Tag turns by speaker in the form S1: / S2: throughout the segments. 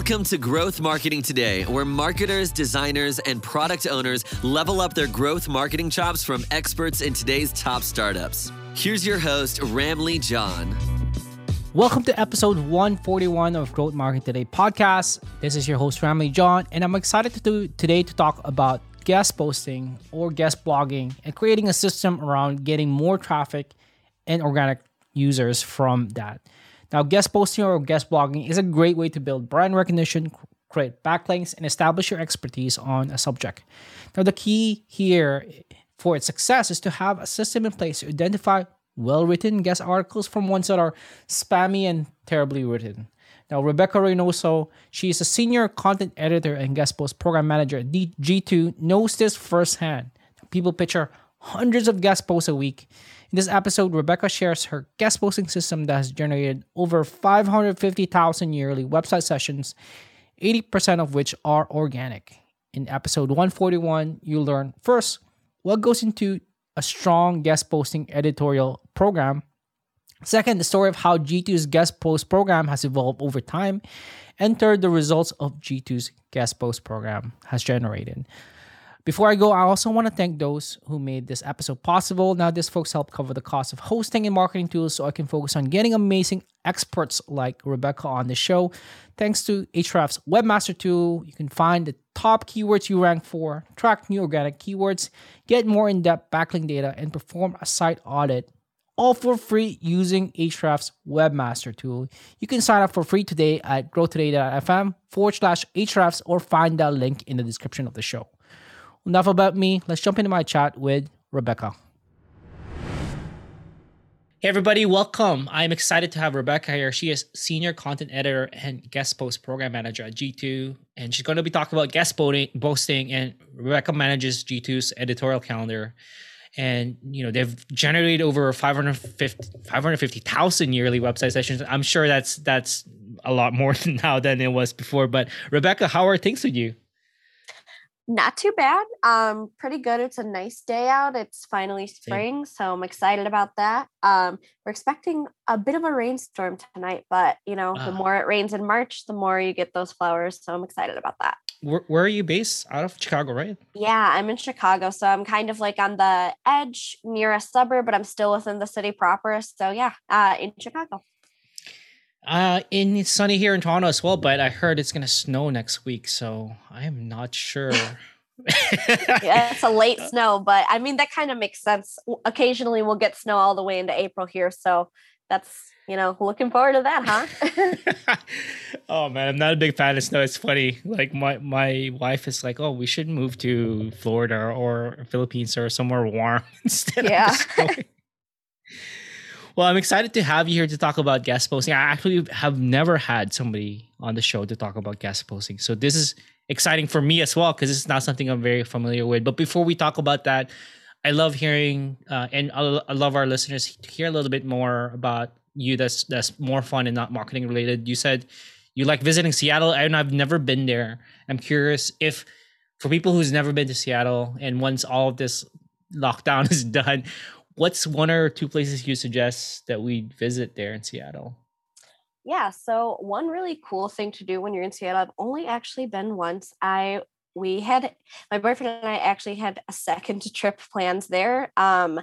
S1: Welcome to Growth Marketing Today, where marketers, designers, and product owners level up their growth marketing chops from experts in today's top startups. Here's your host, Ramli John.
S2: Welcome to episode 141 of Growth Marketing Today podcast. This is your host, Ramli John, and I'm excited to do today to talk about guest posting or guest blogging and creating a system around getting more traffic and organic users from that. Now, guest posting or guest blogging is a great way to build brand recognition, create backlinks, and establish your expertise on a subject. Now, the key here for its success is to have a system in place to identify well written guest articles from ones that are spammy and terribly written. Now, Rebecca Reynoso, she is a senior content editor and guest post program manager at G2, knows this firsthand. People picture hundreds of guest posts a week in this episode, Rebecca shares her guest posting system that has generated over 550,000 yearly website sessions, 80% of which are organic. In episode 141, you'll learn first what goes into a strong guest posting editorial program. Second, the story of how G2's guest post program has evolved over time. And third, the results of G2's guest post program has generated. Before I go, I also want to thank those who made this episode possible. Now, these folks help cover the cost of hosting and marketing tools so I can focus on getting amazing experts like Rebecca on the show. Thanks to Ahrefs Webmaster Tool, you can find the top keywords you rank for, track new organic keywords, get more in depth backlink data, and perform a site audit all for free using Ahrefs Webmaster Tool. You can sign up for free today at growtoday.fm forward slash Ahrefs or find that link in the description of the show. Enough about me. Let's jump into my chat with Rebecca. Hey everybody, welcome. I'm excited to have Rebecca here. She is senior content editor and guest post program manager at G2, and she's going to be talking about guest posting. And Rebecca manages G2's editorial calendar, and you know they've generated over 550,000 550, yearly website sessions. I'm sure that's that's a lot more now than it was before. But Rebecca, how are things with you?
S3: Not too bad. Um, pretty good. It's a nice day out. It's finally spring, so I'm excited about that. Um, we're expecting a bit of a rainstorm tonight, but you know, uh, the ah. more it rains in March, the more you get those flowers. So I'm excited about that.
S2: Where, where are you based? Out of Chicago, right?
S3: Yeah, I'm in Chicago, so I'm kind of like on the edge near a suburb, but I'm still within the city proper. So yeah, uh, in Chicago.
S2: Uh, in it's sunny here in Toronto as well, but I heard it's gonna snow next week, so I'm not sure.
S3: yeah, it's a late snow, but I mean that kind of makes sense. Occasionally, we'll get snow all the way into April here, so that's you know looking forward to that, huh?
S2: oh man, I'm not a big fan of snow. It's funny. Like my my wife is like, "Oh, we should move to Florida or Philippines or somewhere warm instead yeah. Well, I'm excited to have you here to talk about guest posting. I actually have never had somebody on the show to talk about guest posting. So this is exciting for me as well because it's not something I'm very familiar with. But before we talk about that, I love hearing uh, and I love our listeners to hear a little bit more about you. That's that's more fun and not marketing related. You said you like visiting Seattle, and I've never been there. I'm curious if for people who's never been to Seattle and once all of this lockdown is done, what's one or two places you suggest that we visit there in Seattle?
S3: Yeah, so one really cool thing to do when you're in Seattle, I've only actually been once. I we had my boyfriend and I actually had a second trip plans there. Um,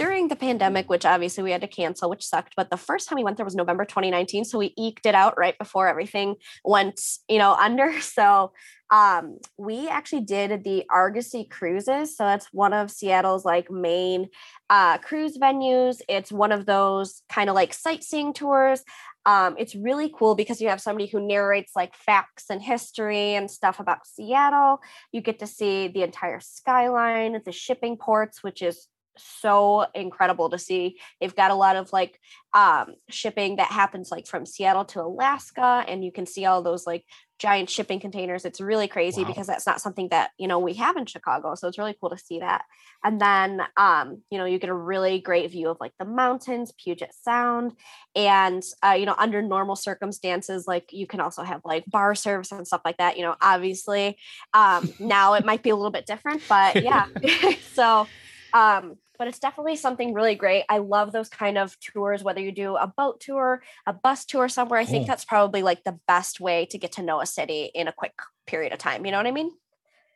S3: during the pandemic, which obviously we had to cancel, which sucked. But the first time we went there was November 2019. So we eked it out right before everything went, you know, under. So um, we actually did the Argosy Cruises. So that's one of Seattle's like main uh, cruise venues. It's one of those kind of like sightseeing tours. Um, it's really cool because you have somebody who narrates like facts and history and stuff about Seattle. You get to see the entire skyline, the shipping ports, which is so incredible to see. They've got a lot of like um, shipping that happens like from Seattle to Alaska, and you can see all those like giant shipping containers. It's really crazy wow. because that's not something that, you know, we have in Chicago. So it's really cool to see that. And then, um, you know, you get a really great view of like the mountains, Puget Sound. And, uh, you know, under normal circumstances, like you can also have like bar service and stuff like that. You know, obviously um, now it might be a little bit different, but yeah. so, um, but it's definitely something really great. I love those kind of tours, whether you do a boat tour, a bus tour somewhere. I think that's probably like the best way to get to know a city in a quick period of time. You know what I mean?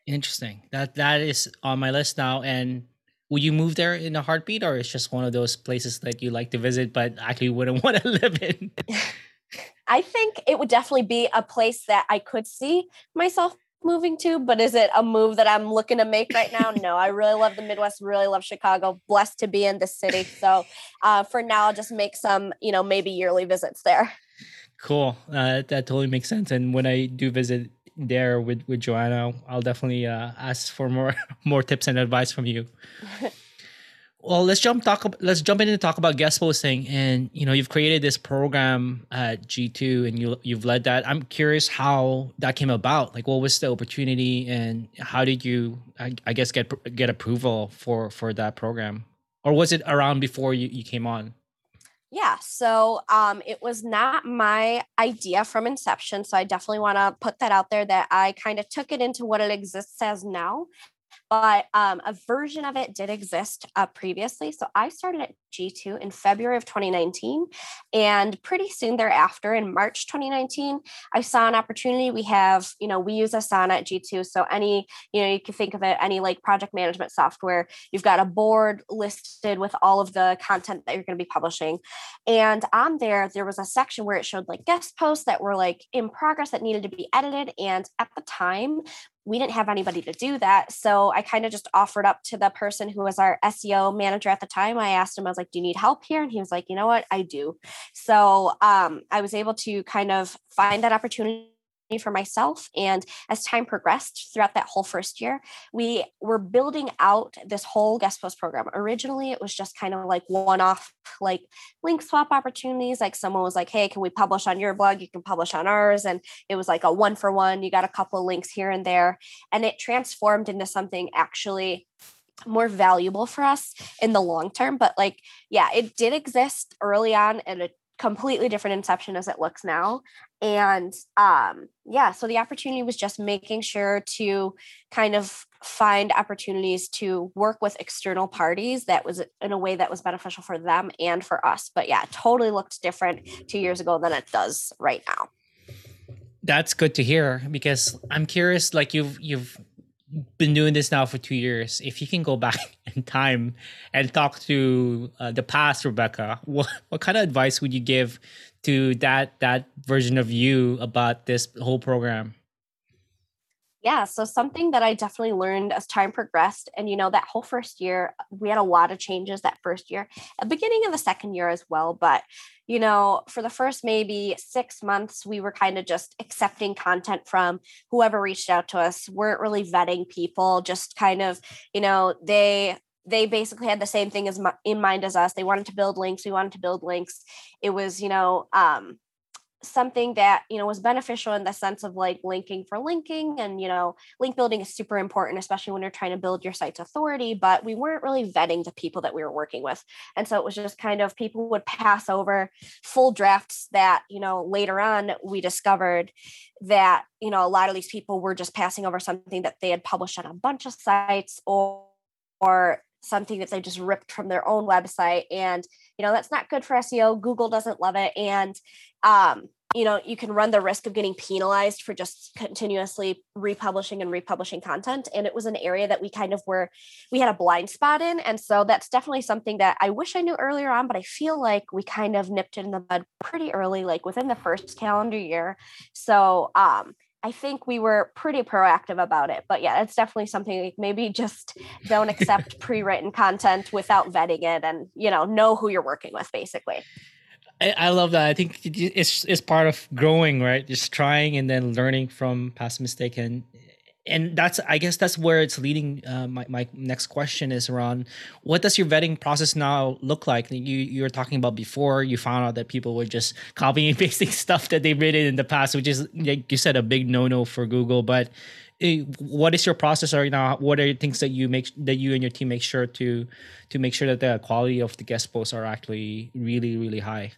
S2: Interesting. That that is on my list now. And would you move there in a heartbeat, or it's just one of those places that you like to visit but actually wouldn't want to live in?
S3: I think it would definitely be a place that I could see myself moving to, but is it a move that I'm looking to make right now? no, I really love the Midwest, really love Chicago, blessed to be in the city. So uh, for now, I'll just make some, you know, maybe yearly visits there.
S2: Cool. Uh, that totally makes sense. And when I do visit there with, with Joanna, I'll definitely uh, ask for more more tips and advice from you. well let's jump talk let's jump in and talk about guest posting. And you know you've created this program at g2 and you you've led that. I'm curious how that came about. Like what was the opportunity and how did you i, I guess get get approval for for that program? Or was it around before you, you came on?
S3: Yeah so um, it was not my idea from inception. So i definitely want to put that out there that i kind of took it into what it exists as now but um, a version of it did exist uh, previously. So I started at G2 in February of 2019. And pretty soon thereafter, in March 2019, I saw an opportunity. We have, you know, we use Asana at G2. So any, you know, you can think of it any like project management software. You've got a board listed with all of the content that you're going to be publishing. And on there, there was a section where it showed like guest posts that were like in progress that needed to be edited. And at the time, we didn't have anybody to do that. So I kind of just offered up to the person who was our SEO manager at the time. I asked him, I was like, Do you need help here? And he was like, You know what? I do. So um, I was able to kind of find that opportunity for myself. And as time progressed throughout that whole first year, we were building out this whole guest post program. Originally, it was just kind of like one off, like link swap opportunities. Like someone was like, hey, can we publish on your blog? You can publish on ours. And it was like a one for one. You got a couple of links here and there. And it transformed into something actually more valuable for us in the long term but like yeah it did exist early on and a completely different inception as it looks now. And um yeah so the opportunity was just making sure to kind of find opportunities to work with external parties that was in a way that was beneficial for them and for us. But yeah totally looked different two years ago than it does right now.
S2: That's good to hear because i'm curious like you've you've been doing this now for two years. If you can go back in time and talk to uh, the past, Rebecca, what what kind of advice would you give to that that version of you about this whole program?
S3: Yeah, so something that I definitely learned as time progressed, and you know, that whole first year, we had a lot of changes that first year, beginning of the second year as well. But you know, for the first maybe six months, we were kind of just accepting content from whoever reached out to us, weren't really vetting people, just kind of, you know, they they basically had the same thing as in mind as us. They wanted to build links. We wanted to build links. It was, you know, um, something that you know was beneficial in the sense of like linking for linking and you know link building is super important especially when you're trying to build your site's authority but we weren't really vetting the people that we were working with. And so it was just kind of people would pass over full drafts that you know later on we discovered that you know a lot of these people were just passing over something that they had published on a bunch of sites or or something that they just ripped from their own website and you know that's not good for seo google doesn't love it and um, you know you can run the risk of getting penalized for just continuously republishing and republishing content and it was an area that we kind of were we had a blind spot in and so that's definitely something that i wish i knew earlier on but i feel like we kind of nipped it in the bud pretty early like within the first calendar year. So um I think we were pretty proactive about it. But yeah, it's definitely something like maybe just don't accept pre-written content without vetting it and you know know who you're working with basically.
S2: I, I love that. I think it's it's part of growing, right? Just trying and then learning from past mistake and and that's I guess that's where it's leading. Uh, my my next question is around what does your vetting process now look like? You you were talking about before you found out that people were just copying and pasting stuff that they've written in the past, which is like you said a big no no for Google. But eh, what is your process right now? What are things that you make that you and your team make sure to to make sure that the quality of the guest posts are actually really really high?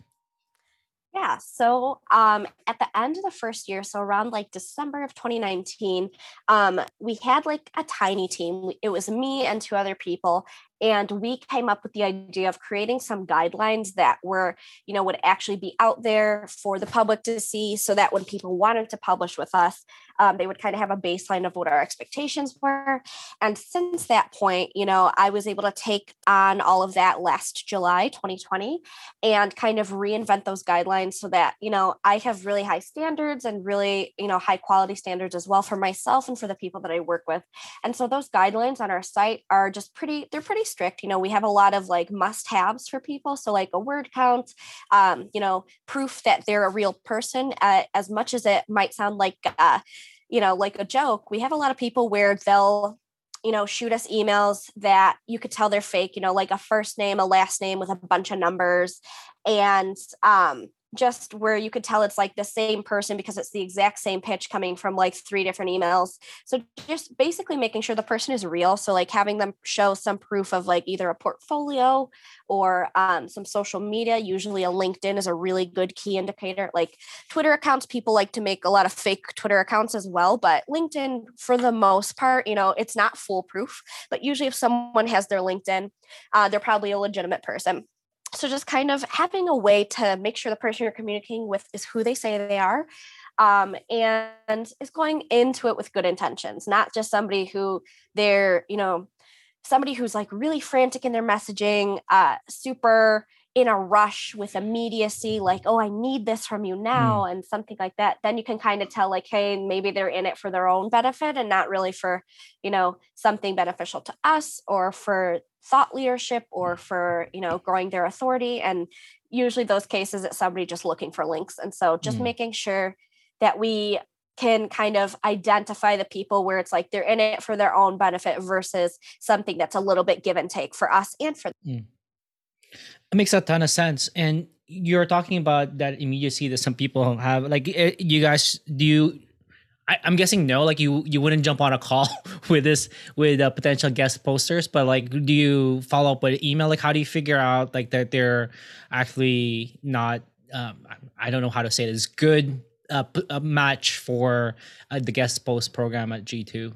S3: Yeah. So um, at the end of the first year, so around like December of 2019, um, we had like a tiny team. It was me and two other people and we came up with the idea of creating some guidelines that were you know would actually be out there for the public to see so that when people wanted to publish with us um, they would kind of have a baseline of what our expectations were and since that point you know i was able to take on all of that last july 2020 and kind of reinvent those guidelines so that you know i have really high standards and really you know high quality standards as well for myself and for the people that i work with and so those guidelines on our site are just pretty they're pretty strict. You know, we have a lot of like must haves for people. So, like a word count, um, you know, proof that they're a real person, uh, as much as it might sound like, uh, you know, like a joke, we have a lot of people where they'll, you know, shoot us emails that you could tell they're fake, you know, like a first name, a last name with a bunch of numbers. And, um, just where you could tell it's like the same person because it's the exact same pitch coming from like three different emails. So just basically making sure the person is real. So like having them show some proof of like either a portfolio or um, some social media. Usually a LinkedIn is a really good key indicator. Like Twitter accounts, people like to make a lot of fake Twitter accounts as well. But LinkedIn, for the most part, you know, it's not foolproof. But usually if someone has their LinkedIn, uh, they're probably a legitimate person so just kind of having a way to make sure the person you're communicating with is who they say they are um, and is going into it with good intentions not just somebody who they're you know somebody who's like really frantic in their messaging uh, super in a rush with immediacy like oh i need this from you now mm. and something like that then you can kind of tell like hey maybe they're in it for their own benefit and not really for you know something beneficial to us or for thought leadership or for you know growing their authority and usually those cases it's somebody just looking for links and so just mm. making sure that we can kind of identify the people where it's like they're in it for their own benefit versus something that's a little bit give and take for us and for mm.
S2: It makes a ton of sense. And you're talking about that immediacy that some people have. Like, eh, you guys, do you? I, am guessing no. Like, you you wouldn't jump on a call with this with uh, potential guest posters. But like, do you follow up with email? Like, how do you figure out like that they're actually not? Um, I don't know how to say it. Is good uh, a match for uh, the guest post program at G2?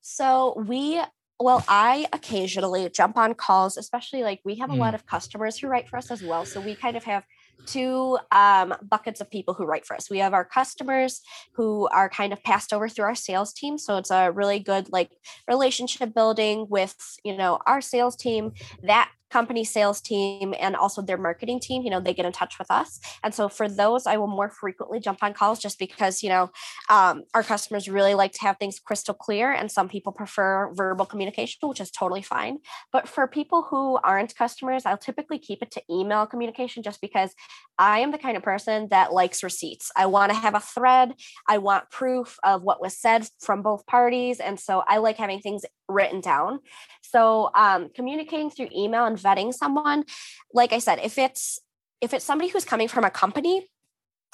S3: So we well, I occasionally jump on calls, especially like we have a mm. lot of customers who write for us as well. So we kind of have two um, buckets of people who write for us. We have our customers who are kind of passed over through our sales team. So it's a really good like relationship building with, you know, our sales team. That company sales team and also their marketing team you know they get in touch with us. And so for those i will more frequently jump on calls just because you know um, our customers really like to have things crystal clear and some people prefer verbal communication which is totally fine. But for people who aren't customers i'll typically keep it to email communication just because i am the kind of person that likes receipts. I want to have a thread. I want proof of what was said from both parties. And so i like having things written down. So um, communicating through email and vetting someone, like I said, if it's if it's somebody who's coming from a company,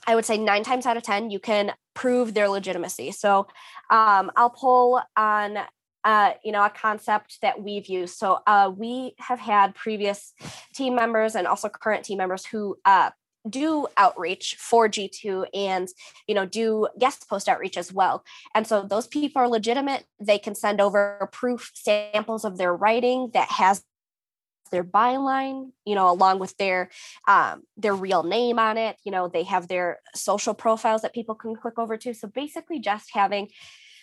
S3: I would say nine times out of ten you can prove their legitimacy. So um, I'll pull on uh, you know, a concept that we've used. So uh, we have had previous team members and also current team members who uh, do outreach for G2 and you know do guest post outreach as well. And so those people are legitimate. They can send over proof samples of their writing that has their byline, you know, along with their um, their real name on it. You know, they have their social profiles that people can click over to. So basically, just having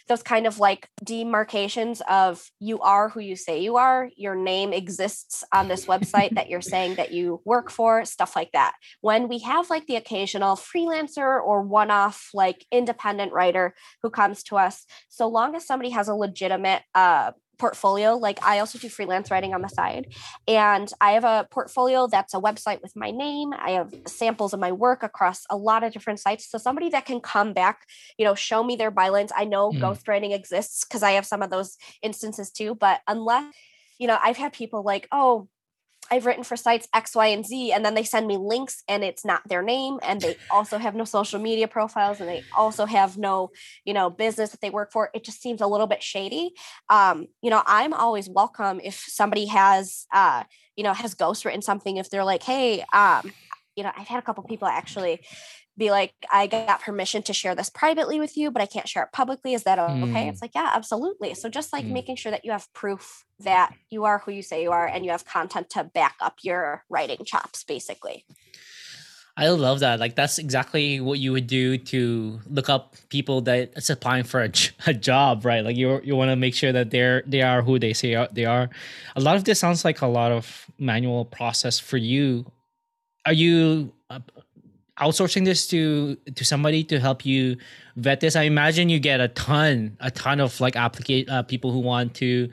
S3: those kind of like demarcations of you are who you say you are, your name exists on this website that you're saying that you work for, stuff like that. When we have like the occasional freelancer or one off like independent writer who comes to us, so long as somebody has a legitimate uh, portfolio. Like I also do freelance writing on the side. And I have a portfolio that's a website with my name. I have samples of my work across a lot of different sites. So somebody that can come back, you know, show me their bylines. I know mm. ghostwriting exists because I have some of those instances too. But unless, you know, I've had people like, oh, I've written for sites X, Y, and Z, and then they send me links and it's not their name. And they also have no social media profiles and they also have no, you know, business that they work for. It just seems a little bit shady. Um, you know, I'm always welcome if somebody has, uh, you know, has ghost written something, if they're like, hey, um, you know, I've had a couple people actually be like, I got permission to share this privately with you, but I can't share it publicly. Is that okay? Mm. It's like, yeah, absolutely. So just like mm. making sure that you have proof that you are who you say you are and you have content to back up your writing chops, basically.
S2: I love that. Like that's exactly what you would do to look up people that is applying for a, a job, right? Like you you want to make sure that they're they are who they say they are. A lot of this sounds like a lot of manual process for you. Are you uh, outsourcing this to to somebody to help you vet this? I imagine you get a ton a ton of like applicate uh, people who want to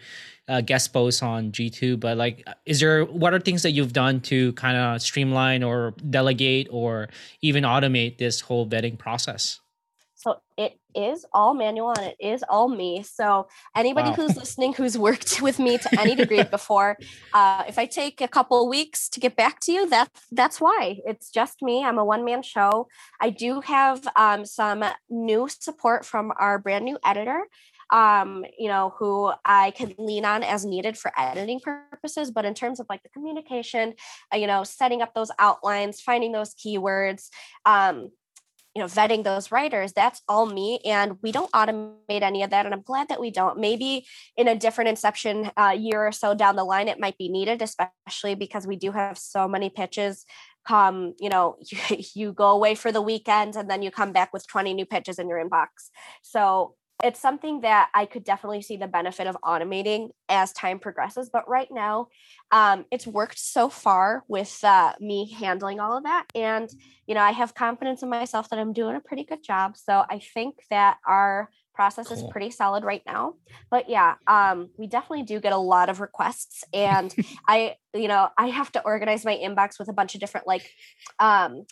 S2: uh, guest posts on G2, but like, is there what are things that you've done to kind of streamline or delegate or even automate this whole vetting process?
S3: So it is all manual and it is all me. So anybody wow. who's listening who's worked with me to any degree before, uh, if I take a couple weeks to get back to you, that's that's why. It's just me. I'm a one man show. I do have um, some new support from our brand new editor um, you know, who I can lean on as needed for editing purposes. But in terms of like the communication, uh, you know, setting up those outlines, finding those keywords, um, you know, vetting those writers, that's all me. And we don't automate any of that. And I'm glad that we don't. Maybe in a different inception uh, year or so down the line, it might be needed, especially because we do have so many pitches come you know you, you, go away for the weekend and then you come back with 20 new pitches in your inbox so it's something that I could definitely see the benefit of automating as time progresses. But right now, um, it's worked so far with uh, me handling all of that. And, you know, I have confidence in myself that I'm doing a pretty good job. So I think that our process cool. is pretty solid right now. But yeah, um, we definitely do get a lot of requests. And I, you know, I have to organize my inbox with a bunch of different like um,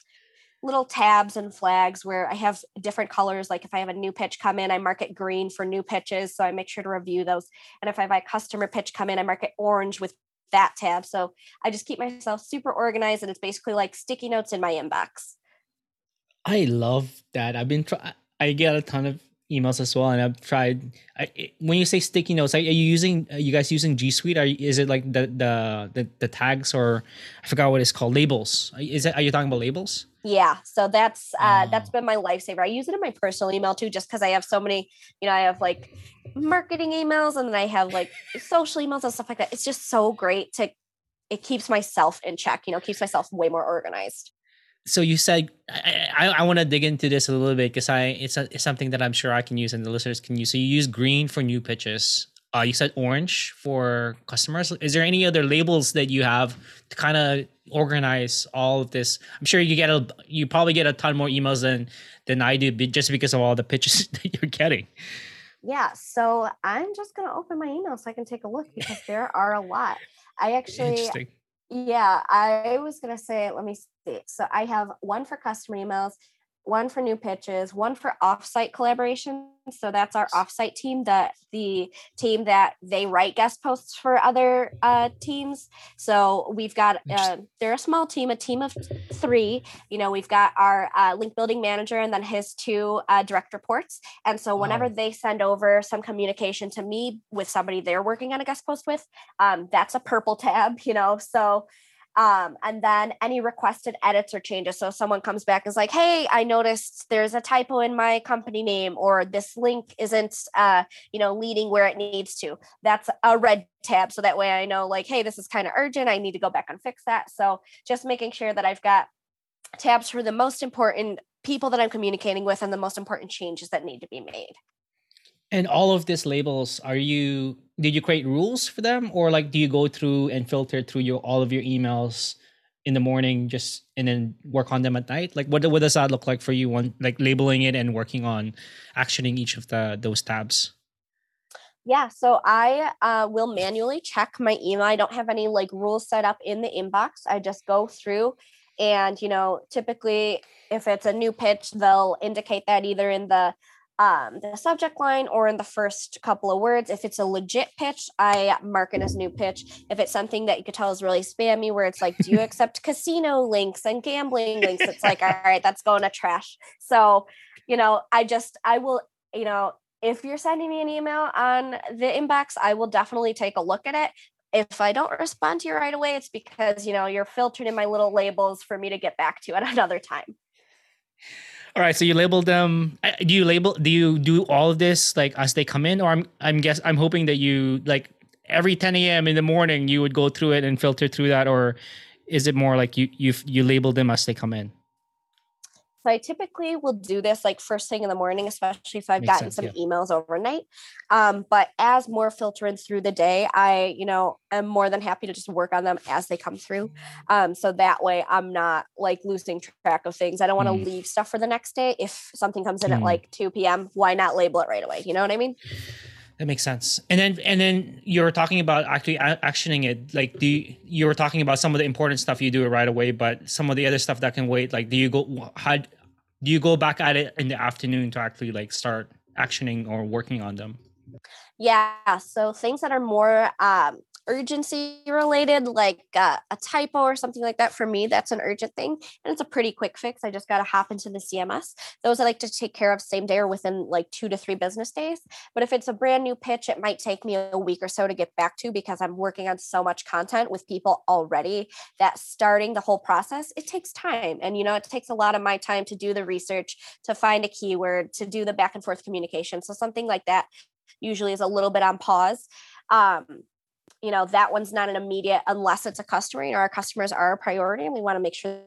S3: little tabs and flags where I have different colors. Like if I have a new pitch come in, I mark it green for new pitches. So I make sure to review those. And if I have a customer pitch come in, I mark it orange with that tab. So I just keep myself super organized and it's basically like sticky notes in my inbox.
S2: I love that. I've been trying, I get a ton of emails as well and i've tried I, when you say sticky notes are you using are you guys using g suite? Are is it like the, the the the tags or i forgot what it's called labels. Is it are you talking about labels?
S3: Yeah so that's uh oh. that's been my lifesaver. I use it in my personal email too just because i have so many you know i have like marketing emails and then i have like social emails and stuff like that. It's just so great to it keeps myself in check you know keeps myself way more organized
S2: so you said I, I, I want to dig into this a little bit because I it's, a, it's something that I'm sure I can use and the listeners can use. So you use green for new pitches. Uh, you said orange for customers. Is there any other labels that you have to kind of organize all of this? I'm sure you get a you probably get a ton more emails than than I do, just because of all the pitches that you're getting.
S3: Yeah, so I'm just gonna open my email so I can take a look because there are a lot. I actually yeah, I was gonna say, let me see. So I have one for customer emails, one for new pitches, one for offsite collaboration. So that's our offsite team, that the team that they write guest posts for other uh, teams. So we've got uh, they're a small team, a team of three. You know, we've got our uh, link building manager and then his two uh, direct reports. And so whenever wow. they send over some communication to me with somebody they're working on a guest post with, um, that's a purple tab. You know, so um, and then any requested edits or changes. So someone comes back and is like, "Hey, I noticed there's a typo in my company name, or this link isn't, uh, you know, leading where it needs to." That's a red tab, so that way I know, like, "Hey, this is kind of urgent. I need to go back and fix that." So just making sure that I've got tabs for the most important people that I'm communicating with and the most important changes that need to be made.
S2: And all of these labels, are you did you create rules for them or like do you go through and filter through your all of your emails in the morning just and then work on them at night? Like what what does that look like for you on like labeling it and working on actioning each of the those tabs?
S3: Yeah, so I uh, will manually check my email. I don't have any like rules set up in the inbox. I just go through and you know typically if it's a new pitch they'll indicate that either in the um, the subject line or in the first couple of words. If it's a legit pitch, I mark it as new pitch. If it's something that you could tell is really spammy, where it's like, do you accept casino links and gambling links? It's like, all right, that's going to trash. So, you know, I just, I will, you know, if you're sending me an email on the inbox, I will definitely take a look at it if I don't respond to you right away, it's because you know you're filtered in my little labels for me to get back to at another time.
S2: All right, so you label them. Uh, do you label? Do you do all of this like as they come in, or I'm I'm guess I'm hoping that you like every 10 a.m. in the morning you would go through it and filter through that, or is it more like you you you label them as they come in?
S3: So I typically will do this like first thing in the morning, especially if I've Makes gotten sense, some yeah. emails overnight. Um, but as more filtering through the day, I, you know, am more than happy to just work on them as they come through. Um, so that way I'm not like losing track of things. I don't want to mm. leave stuff for the next day. If something comes in mm. at like 2 p.m., why not label it right away? You know what I mean?
S2: That makes sense. And then and then you're talking about actually actioning it. Like do you, you were talking about some of the important stuff you do it right away, but some of the other stuff that can wait. Like do you go how do you go back at it in the afternoon to actually like start actioning or working on them?
S3: Yeah. So things that are more um, urgency related, like uh, a typo or something like that, for me, that's an urgent thing. And it's a pretty quick fix. I just got to hop into the CMS. Those I like to take care of same day or within like two to three business days. But if it's a brand new pitch, it might take me a week or so to get back to because I'm working on so much content with people already that starting the whole process, it takes time. And, you know, it takes a lot of my time to do the research, to find a keyword, to do the back and forth communication. So something like that usually is a little bit on pause. Um, you know, that one's not an immediate unless it's a customer. You know, our customers are a priority and we want to make sure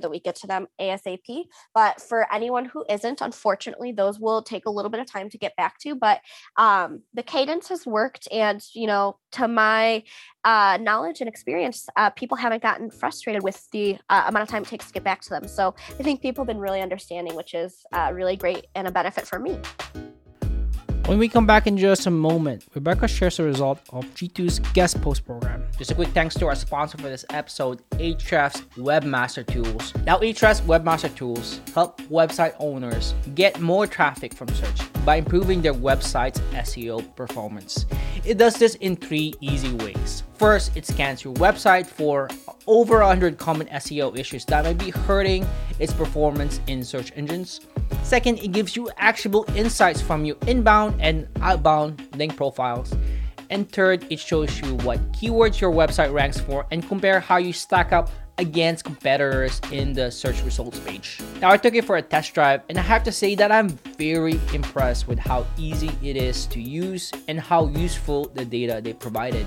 S3: that we get to them ASAP. But for anyone who isn't, unfortunately, those will take a little bit of time to get back to. But um, the cadence has worked. And, you know, to my uh, knowledge and experience, uh, people haven't gotten frustrated with the uh, amount of time it takes to get back to them. So I think people have been really understanding, which is uh, really great and a benefit for me. When we come back in just a moment, Rebecca shares the result of G2's guest post program. Just a quick thanks to our sponsor for this episode, Ahrefs Webmaster Tools. Now, Ahrefs Webmaster Tools help website owners get more traffic from search by improving their website's SEO performance. It does this in three easy ways. First, it scans your website for over 100 common SEO issues that might be hurting its performance in search engines. Second, it gives you actionable insights from your inbound and outbound link profiles. And third, it shows you what keywords your website ranks for and compare how you stack up against competitors in the search results page. Now, I took it for a test drive, and I have to say that I'm very impressed with how easy it is to use and how useful the data they provided.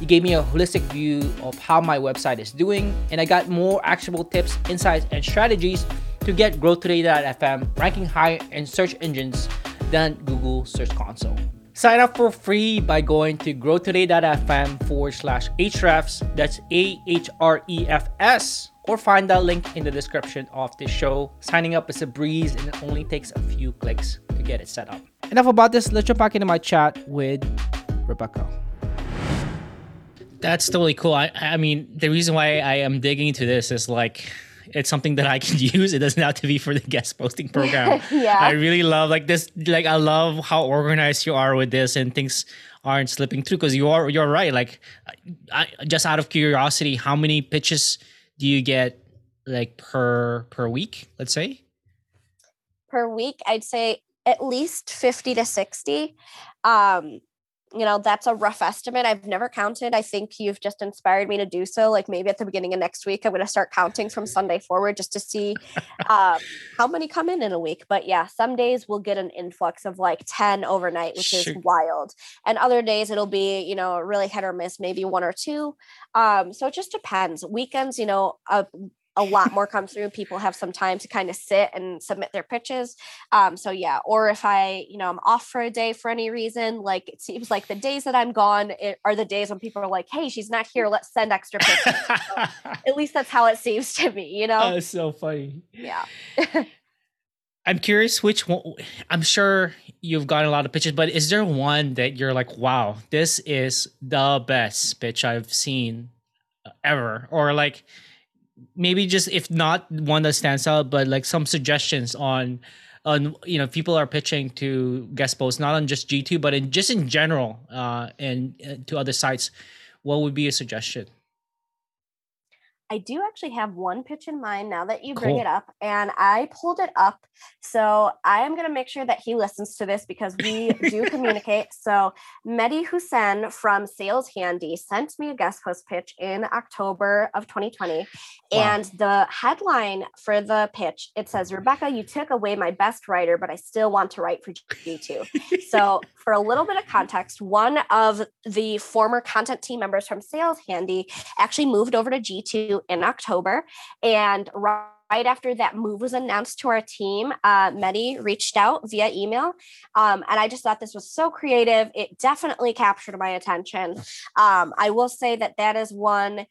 S3: It gave me a holistic view of how my website is doing, and I got more actionable tips, insights, and strategies to get GrowToday.fm ranking higher in search engines than Google Search Console. Sign up for free by going to growtoday.fm forward slash Ahrefs. That's A H R E F S. Or find that link in the description of this show. Signing up is a breeze and it only takes a few clicks to get it set up. Enough about this. Let's jump back into my chat with Rebecca.
S2: That's totally cool. I, I mean, the reason why I am digging into this is like, it's something that I can use. It doesn't have to be for the guest posting program. yeah. I really love like this. Like I love how organized you are with this, and things aren't slipping through because you are you're right. Like, I, just out of curiosity, how many pitches do you get like per per week? Let's say
S3: per week. I'd say at least fifty to sixty. Um, you know that's a rough estimate i've never counted i think you've just inspired me to do so like maybe at the beginning of next week i'm going to start counting from sunday forward just to see um, how many come in in a week but yeah some days we'll get an influx of like 10 overnight which is wild and other days it'll be you know really hit or miss maybe one or two um, so it just depends weekends you know a a lot more come through. People have some time to kind of sit and submit their pitches. Um, so yeah, or if I, you know, I'm off for a day for any reason, like it seems like the days that I'm gone are the days when people are like, "Hey, she's not here. Let's send extra pitches." so, at least that's how it seems to me, you know.
S2: That's so funny.
S3: Yeah.
S2: I'm curious which one. I'm sure you've gotten a lot of pitches, but is there one that you're like, "Wow, this is the best pitch I've seen ever," or like? Maybe just if not one that stands out, but like some suggestions on on you know people are pitching to guest posts not on just G2 but in just in general uh and uh, to other sites what would be a suggestion
S3: I do actually have one pitch in mind now that you bring cool. it up, and I pulled it up. So I am going to make sure that he listens to this because we do communicate. So Mehdi Hussein from Sales Handy sent me a guest post pitch in October of 2020. Wow. And the headline for the pitch, it says, Rebecca, you took away my best writer, but I still want to write for G2. so for a little bit of context, one of the former content team members from Sales Handy actually moved over to G2 in October. And right after that move was announced to our team, uh, Mehdi reached out via email. Um, and I just thought this was so creative. It definitely captured my attention. Um, I will say that that is one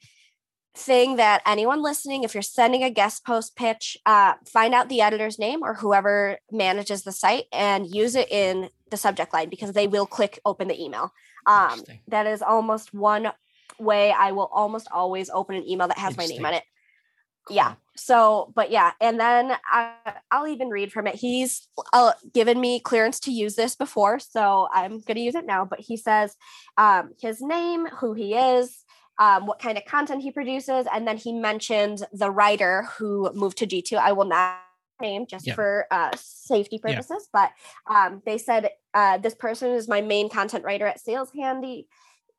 S3: thing that anyone listening, if you're sending a guest post pitch, uh, find out the editor's name or whoever manages the site and use it in the subject line because they will click open the email. Um, that is almost one way I will almost always open an email that has my name on it. Cool. Yeah. So, but yeah, and then I, will even read from it. He's uh, given me clearance to use this before, so I'm going to use it now. But he says um, his name, who he is, um, what kind of content he produces, and then he mentioned the writer who moved to G2. I will not name just yeah. for uh, safety purposes, yeah. but um, they said uh, this person is my main content writer at Sales Handy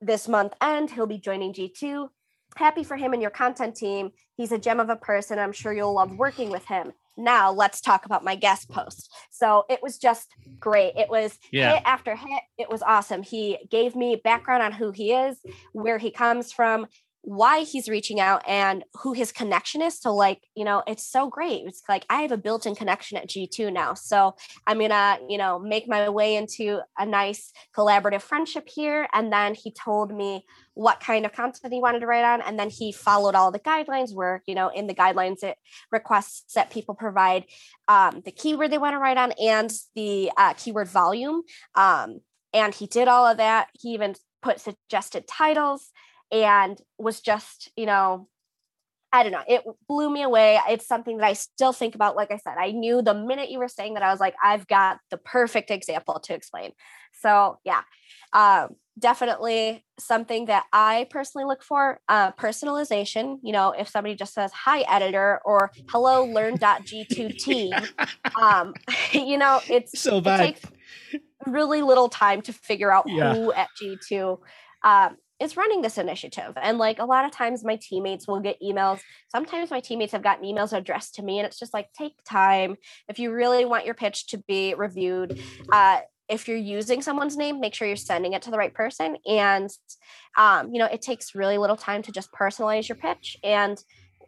S3: this month end. He'll be joining G2. Happy for him and your content team. He's a gem of a person. I'm sure you'll love working with him. Now let's talk about my guest post. So it was just great. It was yeah. hit after hit. It was awesome. He gave me background on who he is, where he comes from, why he's reaching out and who his connection is. So, like, you know, it's so great. It's like I have a built in connection at G2 now. So, I'm going to, you know, make my way into a nice collaborative friendship here. And then he told me what kind of content he wanted to write on. And then he followed all the guidelines where, you know, in the guidelines, it requests that people provide um, the keyword they want to write on and the uh, keyword volume. Um, and he did all of that. He even put suggested titles and was just, you know, I don't know, it blew me away. It's something that I still think about. Like I said, I knew the minute you were saying that, I was like, I've got the perfect example to explain. So, yeah, um, definitely something that I personally look for. Uh, personalization, you know, if somebody just says, Hi, editor, or hello, learn.g2t, um, you know, it's
S2: so bad. It takes
S3: really little time to figure out yeah. who at G2 um, is running this initiative. And like a lot of times my teammates will get emails. Sometimes my teammates have gotten emails addressed to me and it's just like take time. If you really want your pitch to be reviewed, uh, if you're using someone's name, make sure you're sending it to the right person. And um, you know, it takes really little time to just personalize your pitch. And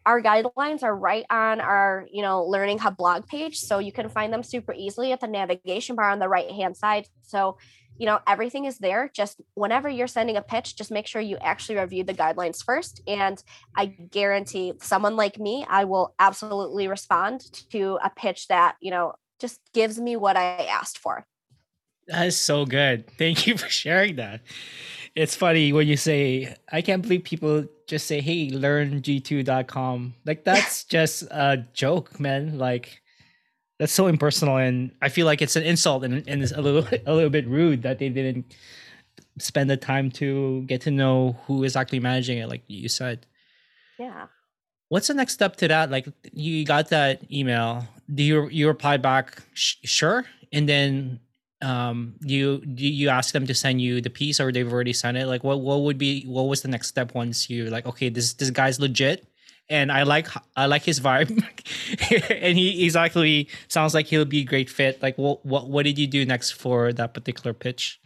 S3: our guidelines are right on our, you know, Learning Hub blog page. So you can find them super easily at the navigation bar on the right hand side. So you know everything is there. Just whenever you're sending a pitch just make sure you actually review the guidelines first. And i guarantee someone like me i will absolutely respond to a pitch that you know just gives me what i asked for.
S2: That is so good. Thank you for sharing that. It's funny when you say i can't believe people just say hey learn g2.com like that's just a joke man. Like that's so impersonal and i feel like it's an insult and, and it's a little a little bit rude that they didn't spend the time to get to know who is actually managing it like you said.
S3: Yeah.
S2: What's the next step to that? Like you got that email. Do you you reply back sure and then um you do you ask them to send you the piece or they've already sent it? Like what what would be what was the next step once you like okay this this guy's legit and I like I like his vibe, and he exactly sounds like he'll be a great fit. Like, what what what did you do next for that particular pitch?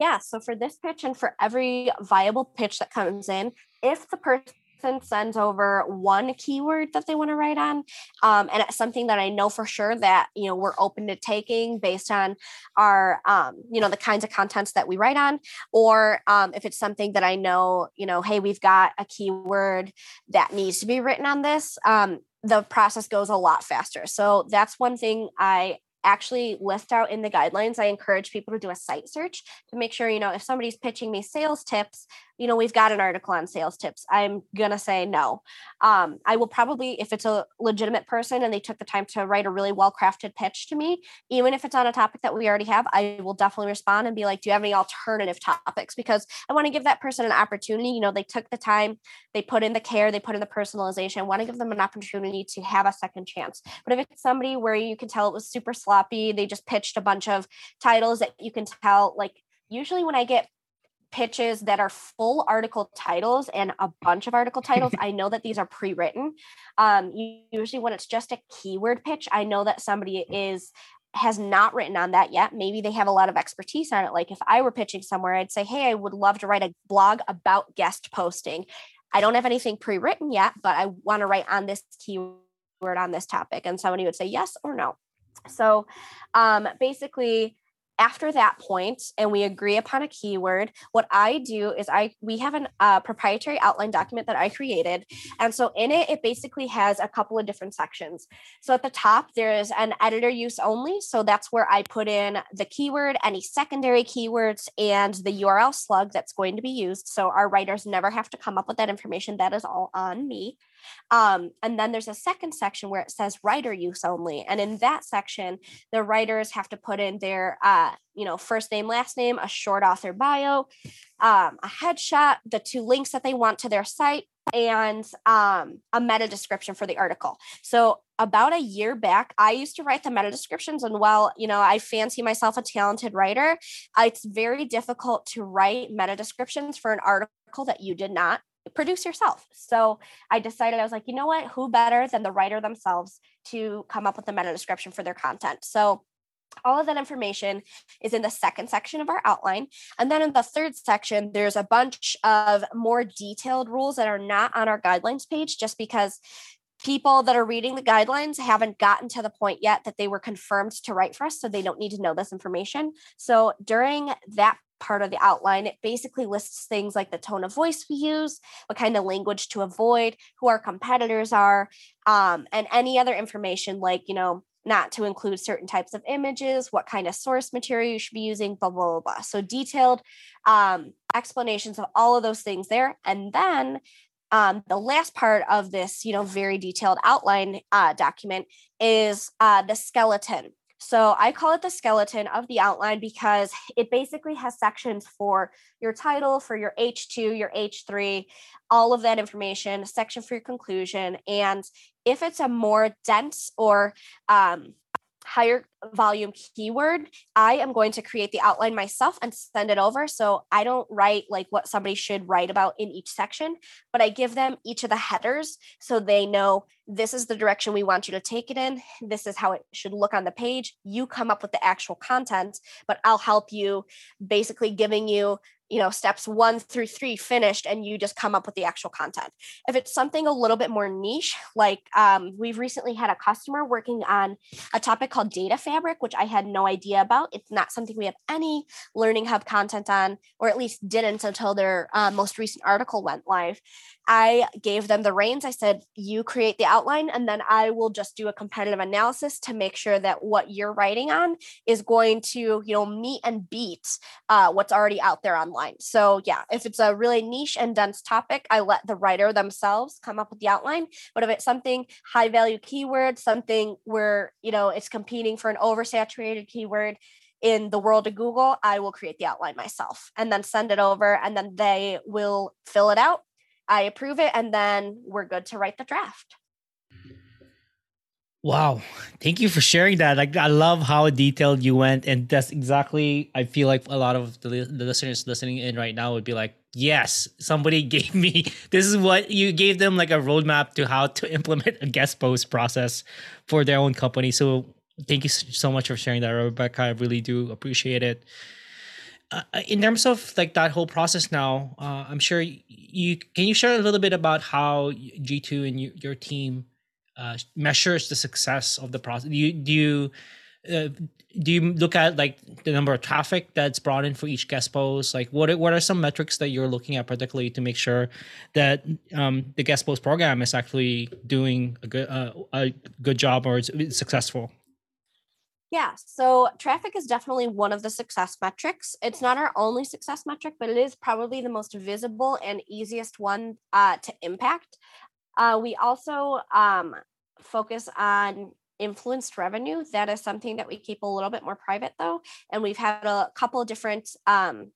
S3: Yeah, so for this pitch and for every viable pitch that comes in, if the person sends over one keyword that they want to write on um, and it's something that i know for sure that you know we're open to taking based on our um, you know the kinds of contents that we write on. Or um, if it's something that i know you know hey we've got a keyword that needs to be written on this um, the process goes a lot faster. So that's one thing i actually list out in the guidelines. I encourage people to do a site search to make sure, you know, if somebody's pitching me sales tips, you know, we've got an article on sales tips. I'm going to say no. Um, I will probably, if it's a legitimate person and they took the time to write a really well crafted pitch to me, even if it's on a topic that we already have, I will definitely respond and be like, do you have any alternative topics? Because I want to give that person an opportunity. You know, they took the time, they put in the care, they put in the personalization. I want to give them an opportunity to have a second chance. But if it's somebody where you can tell it was super sloppy, they just pitched a bunch of titles that you can tell, like, usually when I get pitches that are full article titles and a bunch of article titles, I know that these are pre-written. Um, usually when it's just a keyword pitch, I know that somebody is has not written on that yet. Maybe they have a lot of expertise on it. Like if I were pitching somewhere, I'd say, Hey, I would love to write a blog about guest posting. I don't have anything pre written yet, but I want to write on this keyword on this topic. And somebody would say yes or no. So um, basically, after that point and we agree upon a keyword what i do is i we have a uh, proprietary outline document that i created. And so in it it basically has a couple of different sections. So at the top there is an editor use only. So that's where i put in the keyword any secondary keywords and the url slug that's going to be used. So our writers never have to come up with that information. That is all on me um, and then there's a second section where it says writer use only. And in that section, the writers have to put in their, uh, you know, first name, last name, a short author bio, um, a headshot, the two links that they want to their site, and um, a meta description for the article. So about a year back, I used to write the meta descriptions, and while you know I fancy myself a talented writer, it's very difficult to write meta descriptions for an article that you did not produce yourself. So I decided I was like, you know what? Who better than the writer themselves to come up with the meta description for their content? So all of that information is in the second section of our outline. And then in the third section, there's a bunch of more detailed rules that are not on our guidelines page just because people that are reading the guidelines haven't gotten to the point yet that they were confirmed to write for us. So they don't need to know this information. So during that part of the outline, it basically lists things like the tone of voice we use, what kind of language to avoid, who our competitors are, um, and any other information like, you know, not to include certain types of images, what kind of source material you should be using, blah, blah, blah, blah. So detailed um, explanations of all of those things there. And then um, the last part of this, you know, very detailed outline uh, document is uh, the skeleton. So I call it the skeleton of the outline because it basically has sections for your title, for your H2, your H3, all of that information, section for your conclusion. And if it's a more dense or um, higher volume keyword, I am going to create the outline myself and send it over. So I don't write like what somebody should write about in each section, but I give them each of the headers so they know this is the direction we want you to take it in. This is how it should look on the page. You come up with the actual content, but I'll help you basically giving you you know steps one through three finished and you just come up with the actual content. If it's something a little bit more niche like um, we've recently had a customer working on a topic called data fabric which i had no idea about. It's not something we have any learning hub content on or at least didn't until their uh, most recent article went live I gave them the reins. I said, you create the outline, and then I will just do a competitive analysis to make sure that what you're writing on is going to, you know, meet and beat uh, what's already out there online. So, yeah, if it's a really niche and dense topic, I let the writer themselves come up with the outline. But if it's something high value keyword, something where, you know, it's competing for an oversaturated keyword, in the world of Google, I will create the outline myself and then send it over, and then they will fill it out I approve it, and then we're good to write the draft.
S2: Wow. Thank you for sharing that. Like I love how detailed you went and that's exactly I feel like a lot of the, the listeners listening in right now would be like, "Yes, somebody gave me this is what you gave them like a roadmap to how to implement a guest post process for their own company." So, thank you so much for sharing that, Rebecca. I really do appreciate it. Uh, in terms of like that whole process now, uh, I'm sure you can you share a little bit about how G2 and you, your team uh, measures the success of the process. Do you do you uh, do you look at like the number of traffic that's brought in for each guest post? Like what what are some metrics that you're looking at particularly to make sure that um, the guest post program is actually doing a good uh, a good job or it's successful?
S3: Yeah, so traffic is definitely one of the success metrics. It's not our only success metric, but it is probably the most visible and easiest one uh, to impact. Uh, we also um, focus on influenced revenue. That is something that we keep a little bit more private, though. And we've had a couple different um,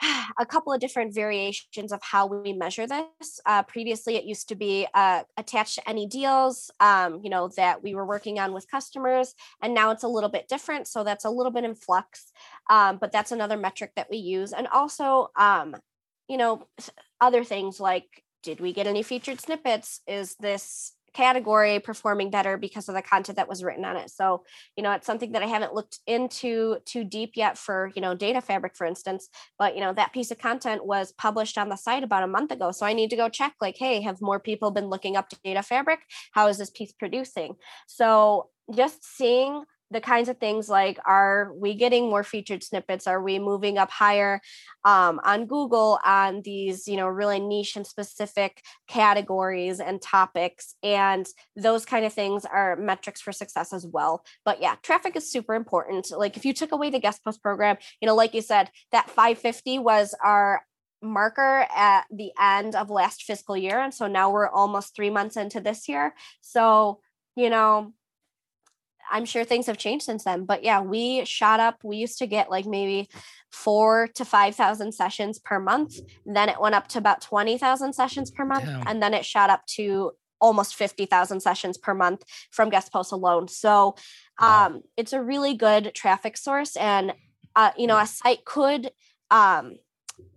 S3: a couple of different variations of how we measure this. Uh, previously, it used to be uh, attached to any deals, um, you know, that we were working on with customers, and now it's a little bit different. So that's a little bit in flux, um, but that's another metric that we use. And also, um, you know, other things like, did we get any featured snippets? Is this category performing better because of the content that was written on it. So, you know, it's something that I haven't looked into too deep yet for, you know, data fabric, for instance, but, you know, that piece of content was published on the site about a month ago. So I need to go check like, hey, have more people been looking up to data fabric? How is this piece producing? So just seeing the kinds of things like are we getting more featured snippets? Are we moving up higher um, on google on these you know really niche and specific categories and topics? And those kind of things are metrics for success as well. But yeah traffic is super important. Like if you took away the guest post program you know like you said that 550 was our marker at the end of last fiscal year. And so now we're almost three months into this year. So you know I'm sure things have changed since then. But yeah, we shot up. We used to get like maybe four to 5,000 sessions per month. Then it went up to about 20,000 sessions per month. Damn. And then it shot up to almost 50,000 sessions per month from guest posts alone. So um, wow. it's a really good traffic source. And, uh, you know, a site could um,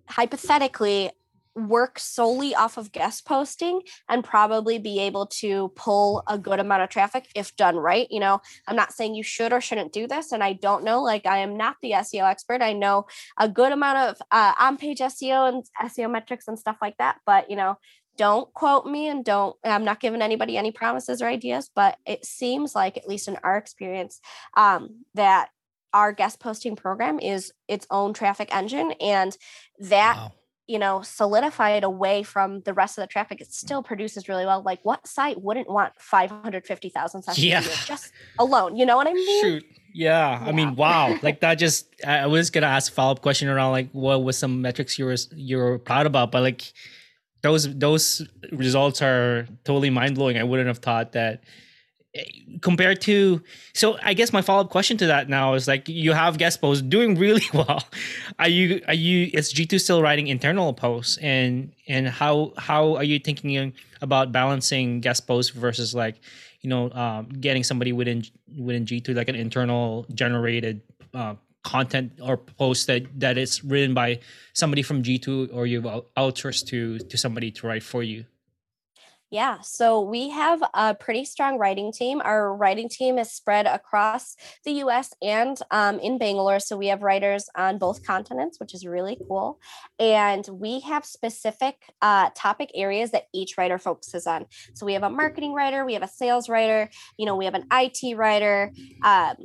S3: hypothetically work solely off of guest posting and probably be able to pull a good amount of traffic if done right. You know, I'm not saying you should or shouldn't do this, and I don't know. Like, I am not the SEO expert. I know a good amount of uh, on page SEO and SEO metrics and stuff like that, but you know, don't quote me and don't i'm not giving anybody any promises or ideas but it seems like at least in our experience um, that our guest posting program is its own traffic engine and that wow you know solidify it away from the rest of the traffic it mm. still produces really well. Like what site wouldn't want 550000 sessions yeah. just alone? You know what i mean?
S2: Shoot. Yeah, yeah. i mean wow. Like that just i was gonna ask a follow-up question around like what was some metrics you were you were proud about? But like those those results are totally mind-blowing. I wouldn't have thought that compared to so i guess my follow-up question to that now is like you have guest posts doing really well. Are you are you is g2 still writing internal posts? And and how how are you thinking about balancing guest posts versus like you know um, getting somebody within within g2 like an internal generated uh, content or post that that is written by somebody from g2 or you've outsourced to to somebody to write for you
S3: yeah, so we have a pretty strong writing team. Our writing team is spread across the US and um, in Bangalore. So we have writers on both continents, which is really cool. And we have specific uh, topic areas that each writer focuses on. So we have a marketing writer, we have a sales writer, you know, we have an IT writer. Um,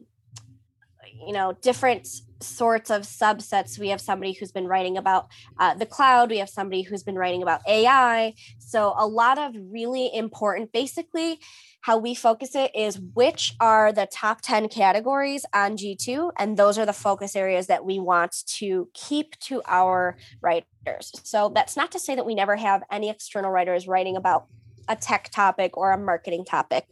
S3: you know different sorts of subsets. We have somebody who's been writing about uh, the cloud. We have somebody who's been writing about ai so a lot of really important basically how we focus it is which are the top 10 categories on g2 and those are the focus areas that we want to keep to our writers. So that's not to say that we never have any external writers writing about a tech topic or a marketing topic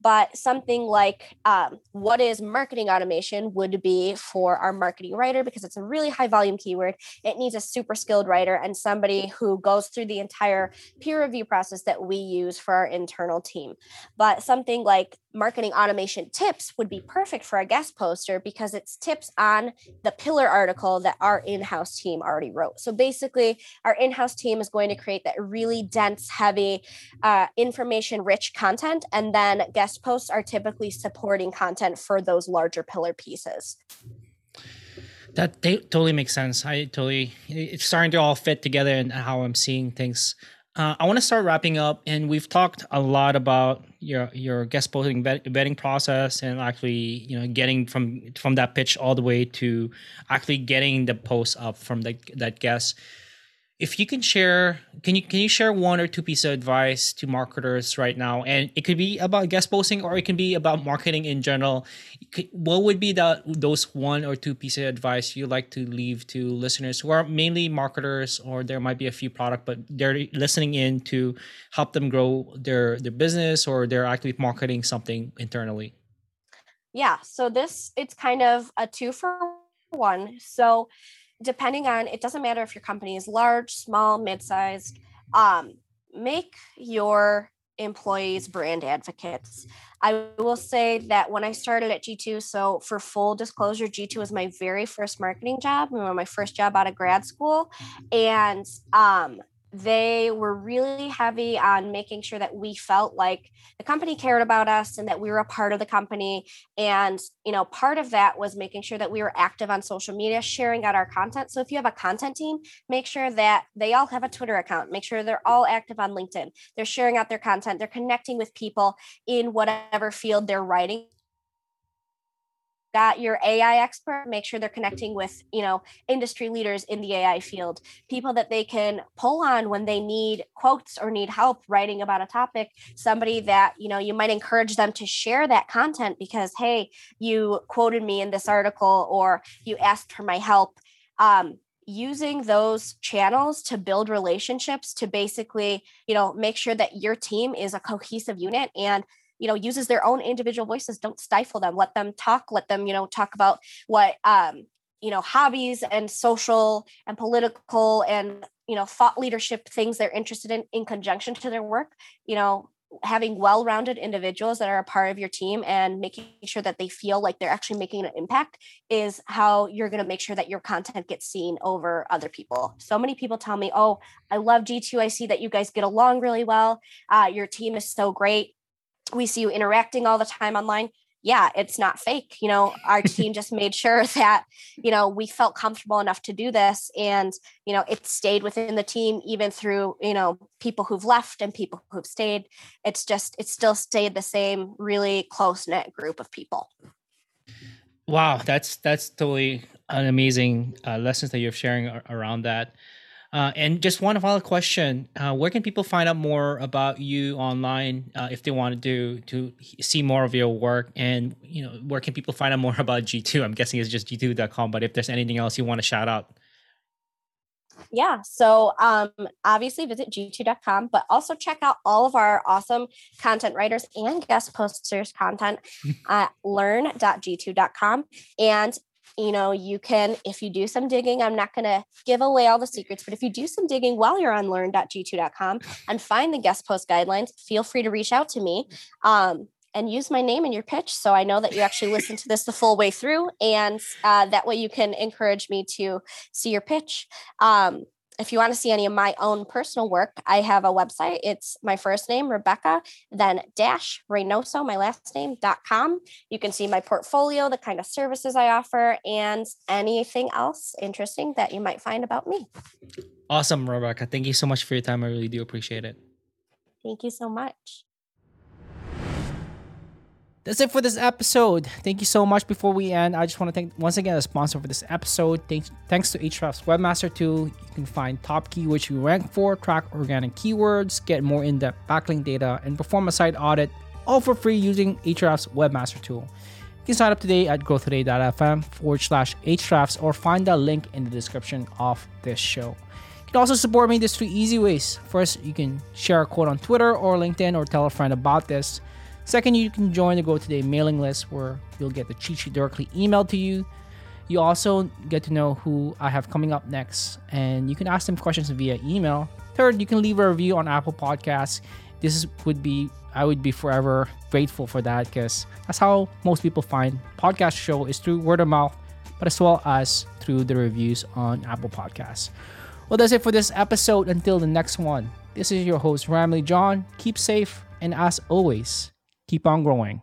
S3: but something like um, what is marketing automation would be for our marketing writer because it's a really high volume keyword. It needs a super skilled writer and somebody who goes through the entire peer review process that we use for our internal team. But something like marketing automation tips would be perfect for a guest poster because it's tips on the pillar article that our in-house team already wrote. So basically our in-house team is going to create that really dense heavy uh, information rich content and then guest guest posts are typically supporting content for those larger pillar pieces.
S2: That totally makes sense. I totally, it's starting to all fit together and how I'm seeing things. Uh, I want to start wrapping up, and we've talked a lot about your your guest posting vetting process, and actually, you know, getting from from that pitch all the way to actually getting the post up from the, that guest if you can share can you can you share one or two pieces of advice to marketers right now? And it could be about guest posting or it can be about marketing in general. What would be the those one or two pieces of advice you like to leave to listeners who are mainly marketers or there might be a few product but they're listening in to help them grow their their business or they're actually marketing something internally?
S3: Yeah so this it's kind of a two for one. So depending on it doesn't matter if your company is large small mid-sized um, make your employees brand advocates. I will say that when i started at g2 so for full disclosure g2 was my very first marketing job. My first job out of grad school. And um, they were really heavy on making sure that we felt like the company cared about us and that we were a part of the company. And you know part of that was making sure that we were active on social media sharing out our content. So if you have a content team make sure that they all have a twitter account. Make sure they're all active on linkedin. They're sharing out their content. They're connecting with people in whatever field they're writing got your AI expert, make sure they're connecting with, you know, industry leaders in the AI field, people that they can pull on when they need quotes or need help writing about a topic, somebody that, you know, you might encourage them to share that content because, hey, you quoted me in this article or you asked for my help. Um, using those channels to build relationships to basically you know make sure that your team is a cohesive unit and you know uses their own individual voices don't stifle them let them talk let them you know talk about what um you know hobbies and social and political and you know thought leadership things they're interested in in conjunction to their work you know having well-rounded individuals that are a part of your team and making sure that they feel like they're actually making an impact is how you're going to make sure that your content gets seen over other people. So many people tell me oh i love g2 i see that you guys get along really well. Uh, your team is so great we see you interacting all the time online. Yeah it's not fake. You know our team just made sure that you know we felt comfortable enough to do this. And you know it stayed within the team even through you know people who've left and people who've stayed. It's just it still stayed the same really close knit group of people.
S2: Wow that's that's totally an amazing uh, lessons that you're sharing around that uh, and just one final question: uh, Where can people find out more about you online uh, if they want to do to see more of your work? And you know, where can people find out more about G two? I'm guessing it's just g2.com. But if there's anything else you want to shout out,
S3: yeah so um, obviously visit g2.com but also check out all of our awesome content writers and guest posters content at learn.g2.com and you know, you can, if you do some digging, I'm not going to give away all the secrets, but if you do some digging while you're on learn.g2.com and find the guest post guidelines, feel free to reach out to me. Um, and use my name in your pitch so I know that you actually listened to this the full way through. And uh, that way you can encourage me to see your pitch. Um, if you want to see any of my own personal work, I have a website. It's my first name, Rebecca, then dash Reynoso, my last name, dot com. You can see my portfolio, the kind of services I offer, and anything else interesting that you might find about me.
S2: Awesome, Rebecca. Thank you so much for your time. I really do appreciate it.
S3: Thank you so much.
S2: That's it for this episode. Thank you so much. Before we end, I just want to thank once again the sponsor for this episode. Thanks, thanks to Ahrefs Webmaster Tool. You can find top keywords you rank for, track organic keywords, get more in-depth backlink data, and perform a site audit, all for free using Ahrefs Webmaster Tool. You can sign up today at growtoday.fm forward slash Ahrefs or find the link in the description of this show. You can also support me this three easy ways. First, you can share a quote on Twitter or LinkedIn or tell a friend about this. Second, you can join the Grow Today mailing list where you'll get the cheat sheet directly emailed to you. You also get to know who I have coming up next, and you can ask them questions via email. Third, you can leave a review on Apple Podcasts. This would be I would be forever grateful for that because that's how most people find podcast show is through word of mouth, but as well as through the reviews on Apple Podcasts. Well, that's it for this episode. Until the next one, this is your host Ramli John. Keep safe, and as always, keep on growing.